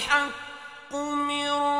الحق من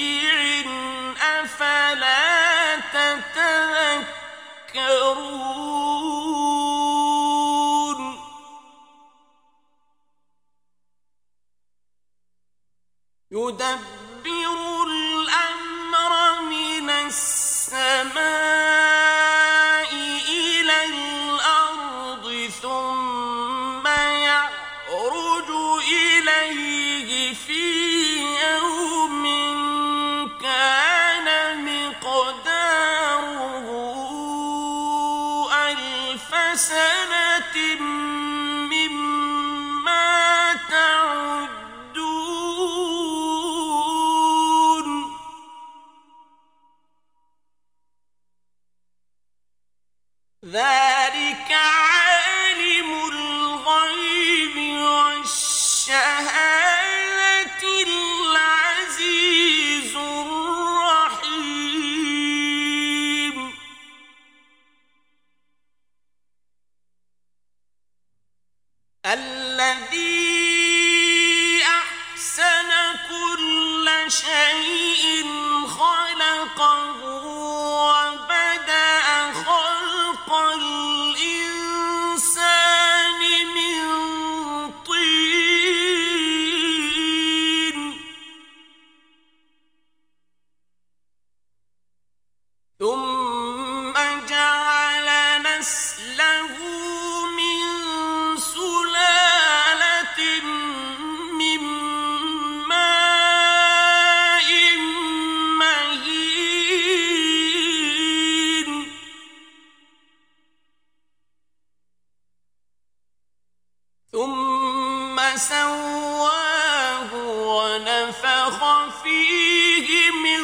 فيه من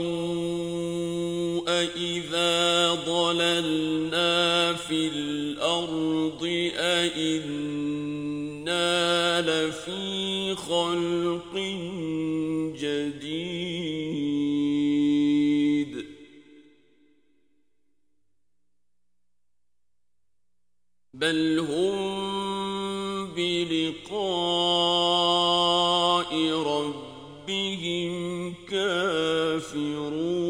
وقالوا أإذا ضللنا في الأرض أإنا لفي خلق بل هم بلقاء ربهم كافرون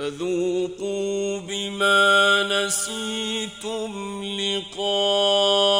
فذوقوا بما نسيتم لقاء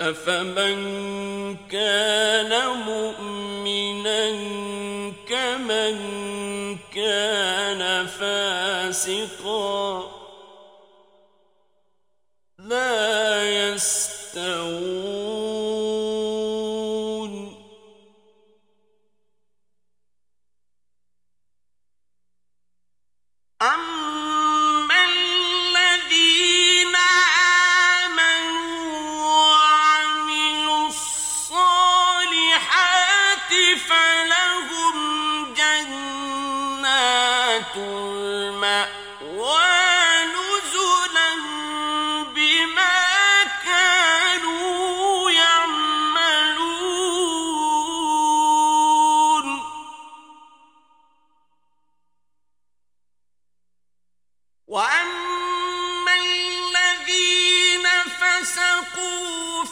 أفمن كان مؤمنا كمن كان فاسقا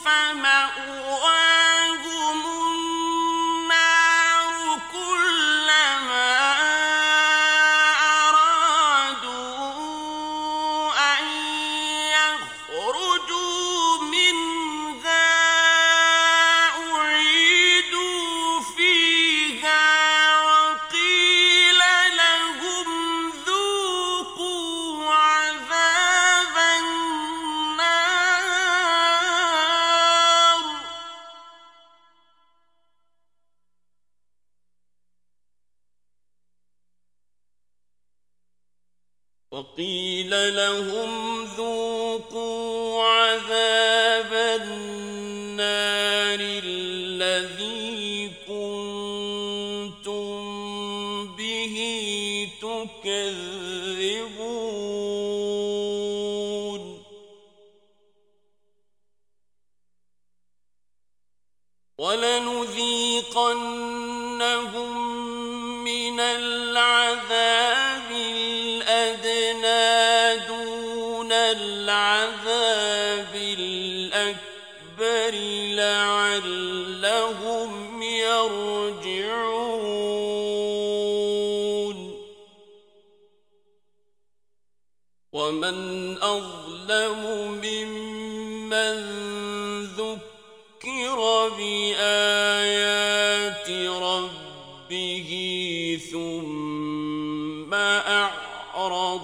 فمأواه وقيل لهم ذوقوا عذاب النار الذي كنتم به تكذبون. ولنذيقنهم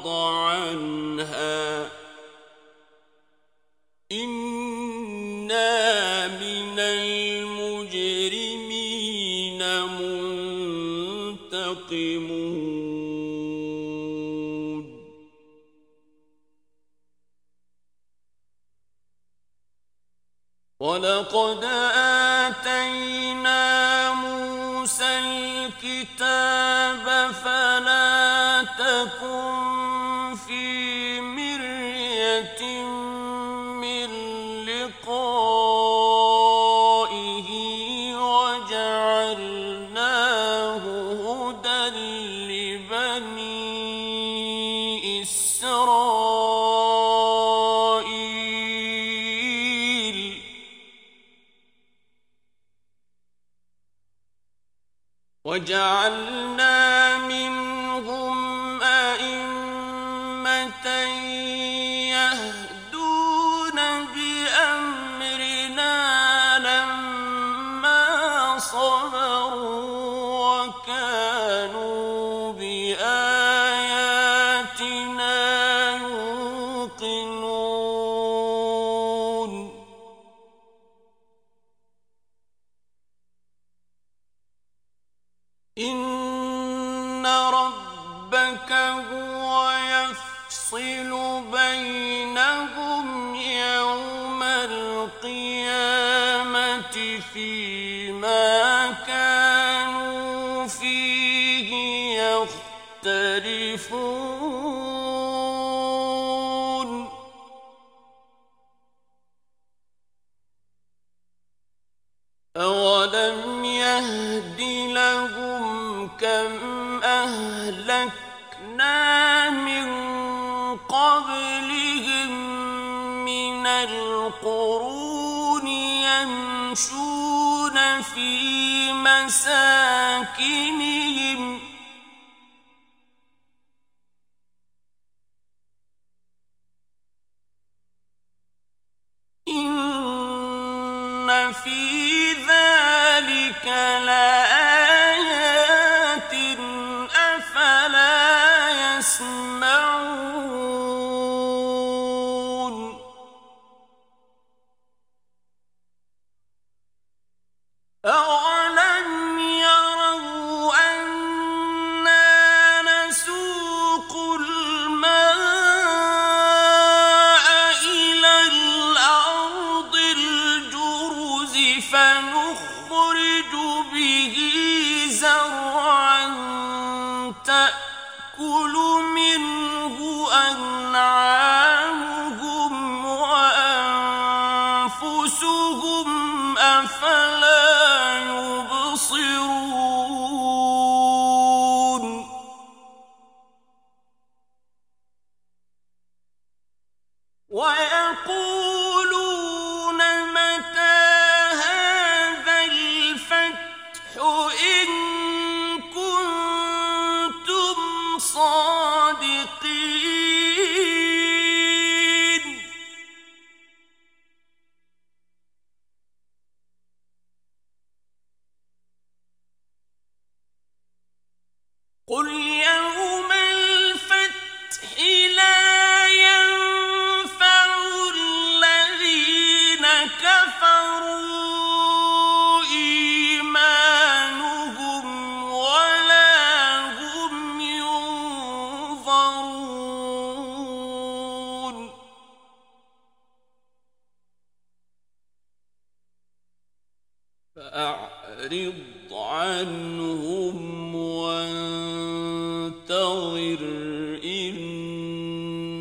ولقد فلا أن القيامة فيما كانوا يمشون في مساكنهم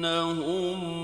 إنهم